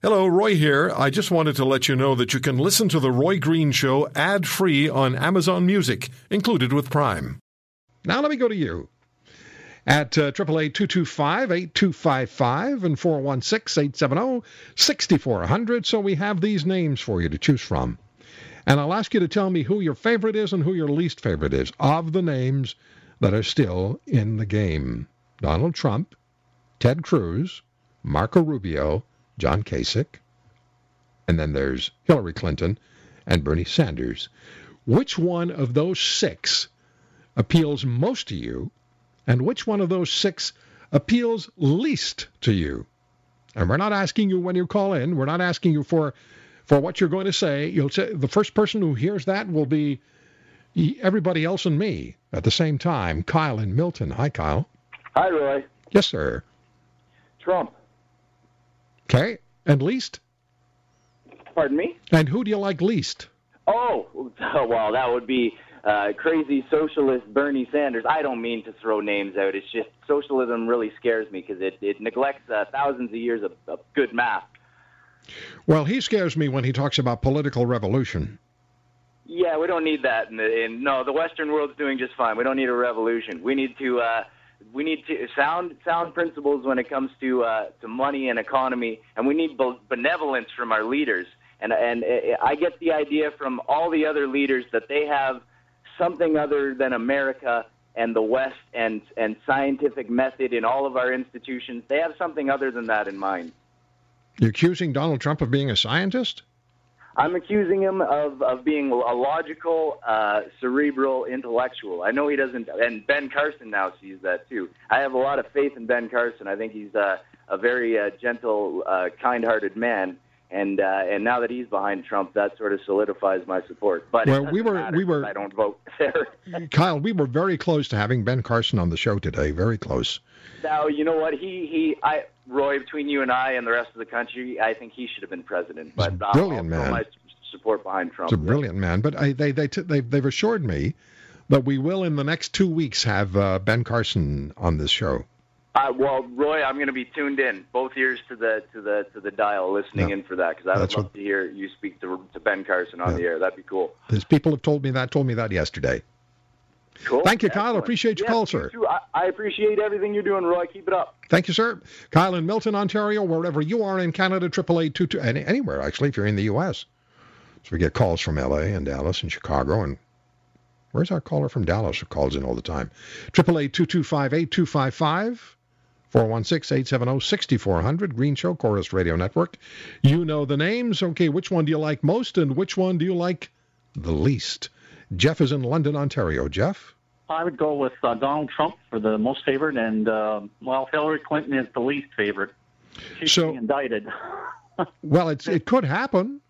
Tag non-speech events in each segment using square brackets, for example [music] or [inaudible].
Hello, Roy here. I just wanted to let you know that you can listen to The Roy Green Show ad free on Amazon Music, included with Prime. Now let me go to you at uh, 888-225-8255 and 416-870-6400. So we have these names for you to choose from. And I'll ask you to tell me who your favorite is and who your least favorite is of the names that are still in the game. Donald Trump, Ted Cruz, Marco Rubio, John Kasich, and then there's Hillary Clinton and Bernie Sanders. Which one of those six appeals most to you, and which one of those six appeals least to you? And we're not asking you when you call in. We're not asking you for for what you're going to say. You'll say the first person who hears that will be everybody else and me at the same time. Kyle and Milton. Hi, Kyle. Hi, Roy. Yes, sir. Trump. Okay. And least? Pardon me? And who do you like least? Oh, [laughs] well, that would be uh, crazy socialist Bernie Sanders. I don't mean to throw names out. It's just socialism really scares me because it, it neglects uh, thousands of years of, of good math. Well, he scares me when he talks about political revolution. Yeah, we don't need that. In, the, in no, the Western world's doing just fine. We don't need a revolution. We need to uh, we need to sound sound principles when it comes to uh, to money and economy, and we need benevolence from our leaders. And and uh, I get the idea from all the other leaders that they have something other than America and the West and and scientific method in all of our institutions. They have something other than that in mind. You're accusing Donald Trump of being a scientist? I'm accusing him of, of being a logical, uh, cerebral intellectual. I know he doesn't, and Ben Carson now sees that too. I have a lot of faith in Ben Carson. I think he's uh, a very uh, gentle, uh, kind-hearted man. And uh, and now that he's behind Trump, that sort of solidifies my support. But well, we were we were I don't vote there. [laughs] Kyle, we were very close to having Ben Carson on the show today. Very close. Now you know what he he I Roy, between you and I and the rest of the country, I think he should have been president. But He's a brilliant I'll, man. my support behind Trump. He's a brilliant yeah. man. But I, they they t- they they've assured me that we will in the next two weeks have uh, Ben Carson on this show. Uh, well, Roy, I'm going to be tuned in, both ears to the to the to the dial, listening yeah. in for that because I would love what, to hear you speak to, to Ben Carson on yeah. the air. That'd be cool. There's people have told me that told me that yesterday. Cool. Thank you, Excellent. Kyle. Appreciate your yeah, call, sir. I, I, appreciate everything you're doing, Roy. Keep it up. Thank you, sir. Kyle in Milton, Ontario, wherever you are in Canada, triple eight two two anywhere actually, if you're in the U.S. So we get calls from L.A. and Dallas and Chicago and where's our caller from Dallas who calls in all the time? Triple eight two two five eight two five five. 416-870-6400, Green Show, Corus Radio Network. You know the names. Okay, which one do you like most and which one do you like the least? Jeff is in London, Ontario. Jeff? I would go with uh, Donald Trump for the most favorite, and uh, well, Hillary Clinton is the least favorite. She's so, being indicted. [laughs] well, it's it could happen.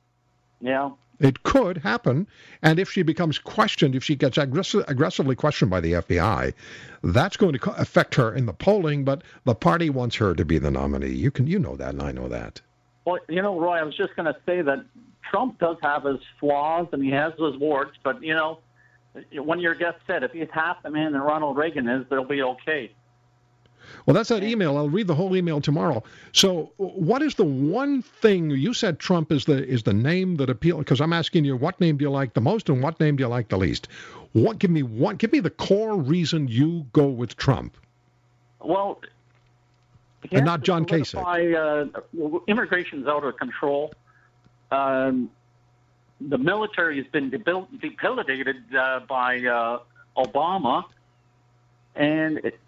Yeah. It could happen, and if she becomes questioned, if she gets aggressive, aggressively questioned by the FBI, that's going to affect her in the polling. But the party wants her to be the nominee. You can, you know that, and I know that. Well, you know, Roy, I was just going to say that Trump does have his flaws and he has his warts, but you know, when your guest said, if he's half the man that Ronald Reagan is, they'll be okay. Well, that's that email. I'll read the whole email tomorrow. So, what is the one thing you said Trump is the is the name that appeals? Because I'm asking you, what name do you like the most, and what name do you like the least? What give me one? Give me the core reason you go with Trump. Well, and not John Kasich. Uh, immigration's out of control. Um, the military has been debilitated uh, by uh, Obama, and it,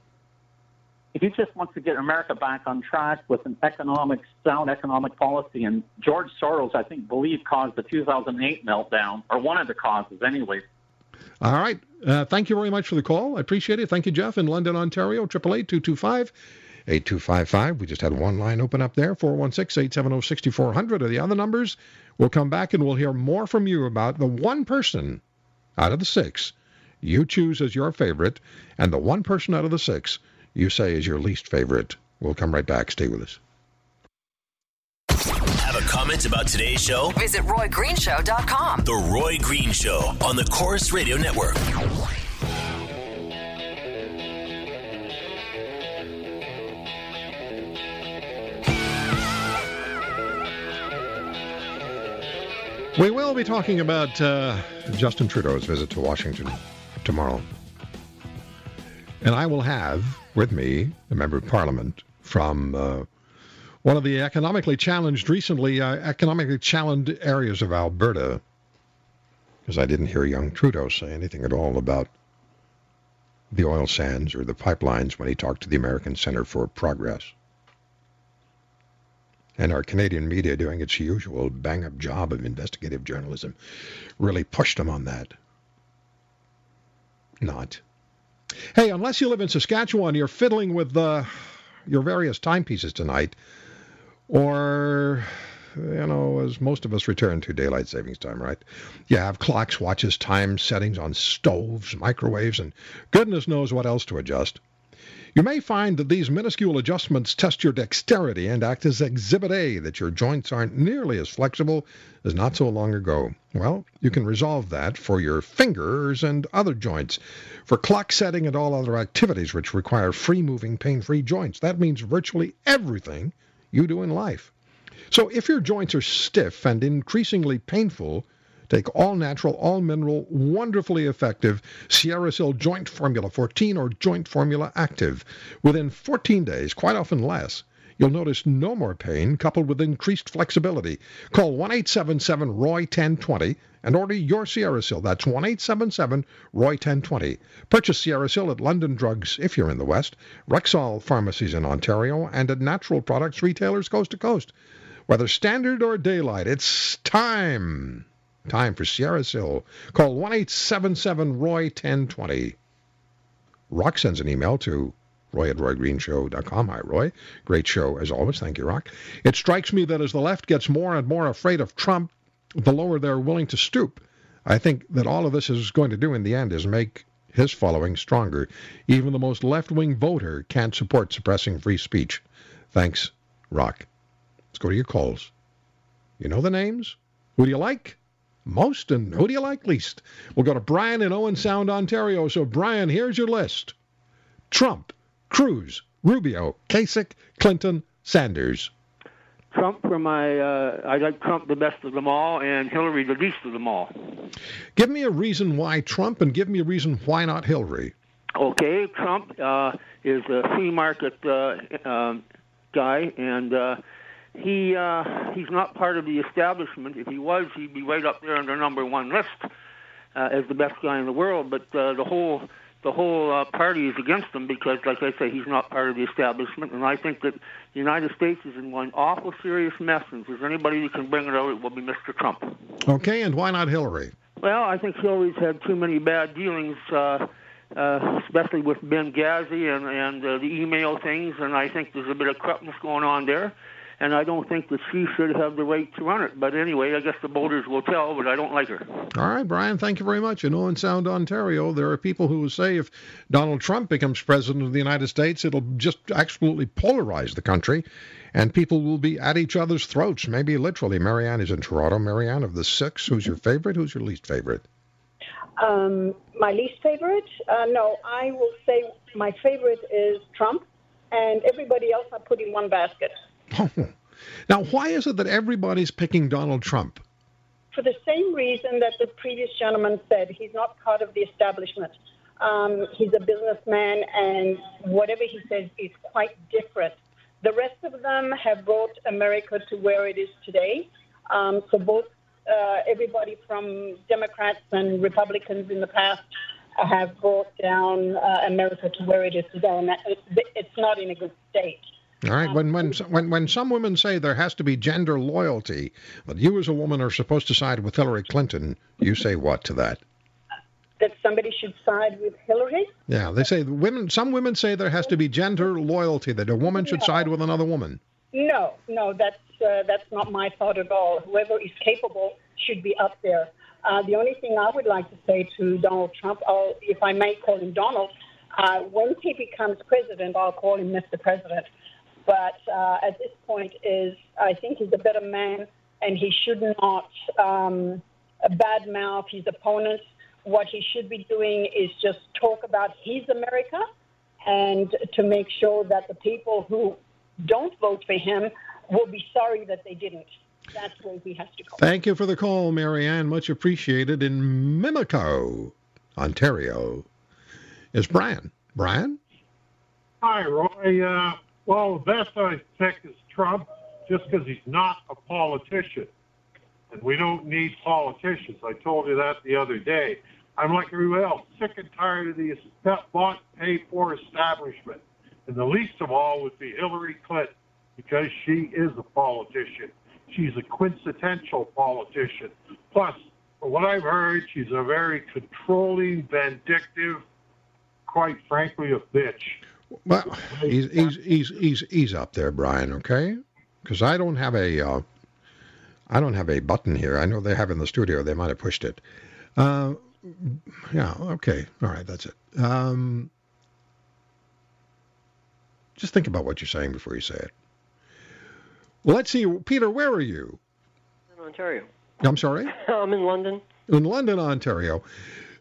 if he just wants to get America back on track with an economic, sound economic policy, and George Soros, I think, believe caused the 2008 meltdown, or one of the causes, anyway. All right. Uh, thank you very much for the call. I appreciate it. Thank you, Jeff, in London, Ontario, 888 225 8255. We just had one line open up there, 416 870 6400 are the other numbers. We'll come back and we'll hear more from you about the one person out of the six you choose as your favorite, and the one person out of the six you say is your least favorite. We'll come right back. Stay with us. Have a comment about today's show? Visit RoyGreenshow.com. The Roy Green Show on the Corus Radio Network. We will be talking about uh, Justin Trudeau's visit to Washington tomorrow. And I will have with me a member of parliament from uh, one of the economically challenged, recently uh, economically challenged areas of Alberta, because I didn't hear young Trudeau say anything at all about the oil sands or the pipelines when he talked to the American Center for Progress. And our Canadian media doing its usual bang up job of investigative journalism really pushed him on that. Not. Hey, unless you live in Saskatchewan, you're fiddling with uh, your various timepieces tonight, or you know, as most of us return to daylight savings time, right? You have clocks, watches, time settings on stoves, microwaves, and goodness knows what else to adjust. You may find that these minuscule adjustments test your dexterity and act as exhibit A that your joints aren't nearly as flexible as not so long ago. Well, you can resolve that for your fingers and other joints, for clock setting and all other activities which require free moving, pain free joints. That means virtually everything you do in life. So if your joints are stiff and increasingly painful, take all natural, all mineral, wonderfully effective Sierra Sil Joint Formula 14 or Joint Formula Active. Within 14 days, quite often less, you'll notice no more pain coupled with increased flexibility. Call 1 877 Roy 1020 and order your Sierra Sil. That's 1 877 Roy 1020. Purchase Sierra Sil at London Drugs if you're in the West, Rexall pharmacies in Ontario, and at natural products retailers coast to coast. Whether standard or daylight, it's time. Time for Sierra Sil. Call 1 877 Roy 1020. Rock sends an email to roy at roygreenshow.com. Hi, Roy. Great show as always. Thank you, Rock. It strikes me that as the left gets more and more afraid of Trump, the lower they're willing to stoop. I think that all of this is going to do in the end is make his following stronger. Even the most left wing voter can't support suppressing free speech. Thanks, Rock. Let's go to your calls. You know the names? Who do you like? Most and who do you like least? We'll go to Brian in Owen Sound, Ontario. So, Brian, here's your list Trump, Cruz, Rubio, Kasich, Clinton, Sanders. Trump for my, uh, I like Trump the best of them all, and Hillary the least of them all. Give me a reason why Trump, and give me a reason why not Hillary. Okay, Trump uh, is a free market uh, um, guy, and uh, he uh, he's not part of the establishment. If he was, he'd be right up there on the number one list uh, as the best guy in the world. But uh, the whole the whole uh, party is against him because, like I say, he's not part of the establishment. And I think that the United States is in one awful serious mess. And if there's anybody who can bring it out, it will be Mr. Trump. Okay, and why not Hillary? Well, I think Hillary's had too many bad dealings. Uh, uh, especially with Benghazi and, and uh, the email things, and I think there's a bit of corruptness going on there and I don't think that she should have the right to run it. But anyway, I guess the voters will tell, but I don't like her. All right, Brian, thank you very much. In Owen Sound, Ontario, there are people who say if Donald Trump becomes president of the United States, it'll just absolutely polarize the country, and people will be at each other's throats, maybe literally. Marianne is in Toronto. Marianne, of the six, who's your favorite? Who's your least favorite? Um, my least favorite? Uh, no, I will say my favorite is Trump, and everybody else I put in one basket. Oh. Now, why is it that everybody's picking Donald Trump? For the same reason that the previous gentleman said, he's not part of the establishment. Um, he's a businessman, and whatever he says is quite different. The rest of them have brought America to where it is today. Um, so both uh, everybody from Democrats and Republicans in the past have brought down uh, America to where it is today, and that, it's not in a good state. All right. When when when when some women say there has to be gender loyalty, that you as a woman are supposed to side with Hillary Clinton, you say what to that? That somebody should side with Hillary? Yeah, they say women. Some women say there has to be gender loyalty, that a woman should No. side with another woman. No, no, that's uh, that's not my thought at all. Whoever is capable should be up there. Uh, the only thing I would like to say to Donald Trump, or if I may call him Donald, uh, when he becomes president, I'll call him Mr. President. But uh, at this point, is I think he's a better man, and he should not um, badmouth his opponents. What he should be doing is just talk about his America, and to make sure that the people who don't vote for him will be sorry that they didn't. that's where he has to go. Thank you for the call, Marianne. Much appreciated. In Mimico, Ontario, is Brian. Brian? Hi, Roy. Uh, well, the best I pick is Trump just because he's not a politician. And we don't need politicians. I told you that the other day. I'm like everyone else, sick and tired of the bought, paid for establishment. And the least of all would be Hillary Clinton because she is a politician. She's a quintessential politician. Plus, from what I've heard, she's a very controlling, vindictive, quite frankly, a bitch. Well, he's he's he's he's, he's up there, Brian. Okay, because I don't have a uh, I don't have a button here. I know they have in the studio. They might have pushed it. Uh, yeah. Okay. All right. That's it. Um, just think about what you're saying before you say it. Well, let's see. Peter, where are you? In Ontario. I'm sorry? [laughs] I'm in London. In London, Ontario.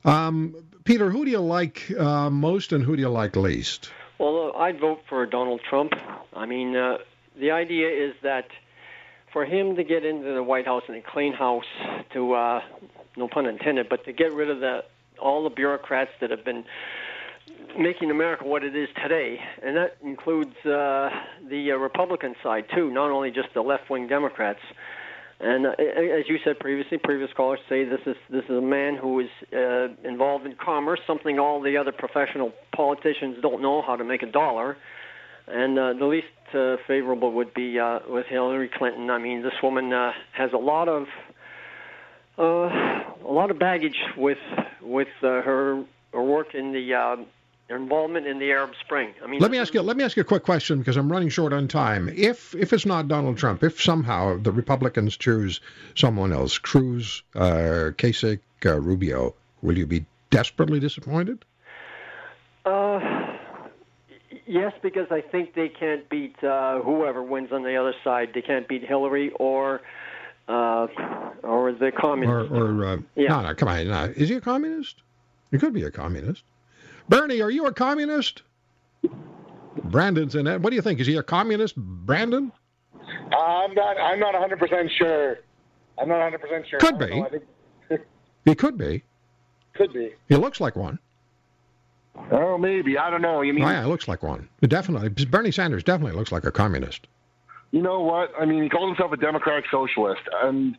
Um, Peter, who do you like uh, most and who do you like least? Well, uh, I'd vote for Donald Trump. I mean, uh, the idea is that for him to get into the White House and a clean house, to uh, no pun intended, but to get rid of the all the bureaucrats that have been making America what it is today, and that includes uh, the uh, Republican side too, not only just the left-wing Democrats. And uh, as you said previously, previous callers say this is this is a man who is uh, involved in commerce, something all the other professional politicians don't know how to make a dollar. And uh, the least uh, favorable would be uh, with Hillary Clinton. I mean, this woman uh, has a lot of uh, a lot of baggage with with uh, her her work in the uh, involvement in the Arab Spring. I mean, let me ask you. Let me ask you a quick question because I'm running short on time. If if it's not Donald Trump, if somehow the Republicans choose someone else, Cruz, uh, Kasich, uh, Rubio, will you be desperately disappointed? Uh, yes, because I think they can't beat uh, whoever wins on the other side. They can't beat Hillary or. Uh, or the communists. Or, or uh, Yeah. no, no, come on. No. Is he a communist? He could be a communist. Bernie, are you a communist? Brandon's in it. What do you think? Is he a communist, Brandon? I'm not. I'm not 100 percent sure. I'm not 100 percent sure. Could be. think [laughs] He could be. could be. He looks like one. Oh, maybe. I don't know. You mean? Oh, yeah, he looks like one. Definitely. Bernie Sanders definitely looks like a communist. You know what? I mean, he calls himself a democratic socialist, and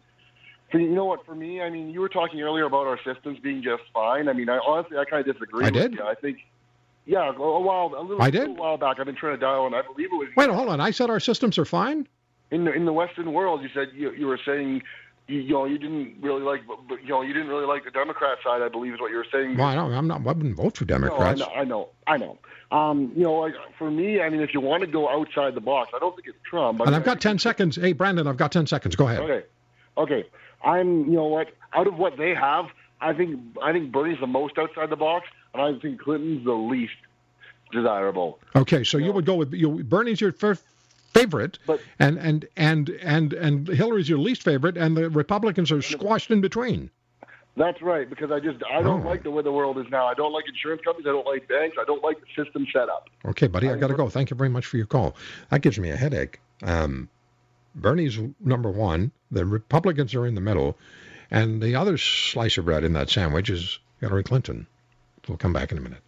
for, you know what? For me, I mean, you were talking earlier about our systems being just fine. I mean, I honestly, I kind of disagree. I with did? you. I think, yeah, a a while, a little, I a did? little while back, I've been trying to dial, and I believe it was Wait, hold on. I said our systems are fine? in the in the Western world. You said you you were saying. You, you know, you didn't really like, but, you know, you didn't really like the Democrat side. I believe is what you were saying. Well, I don't, I'm not, I wouldn't vote for Democrats. No, I know, I know, I know. Um, you know, like for me, I mean, if you want to go outside the box, I don't think it's Trump. I and mean, I've got 10 seconds. Hey, Brandon, I've got 10 seconds. Go ahead. Okay, okay. I'm, you know what? Out of what they have, I think I think Bernie's the most outside the box, and I think Clinton's the least desirable. Okay, so you would go with you, Bernie's your first favorite, But- and, and and and and Hillary's your least favorite, and the Republicans are squashed in between. That's right, because I just I don't Oh. like the way the world is now. I don't like insurance companies. I don't like banks. I don't like the system set up. Okay, buddy, I got to go. Thank you very much for your call. That gives me a headache. Um, Bernie's number one. The Republicans are in the middle, and the other slice of bread in that sandwich is Hillary Clinton. We'll come back in a minute.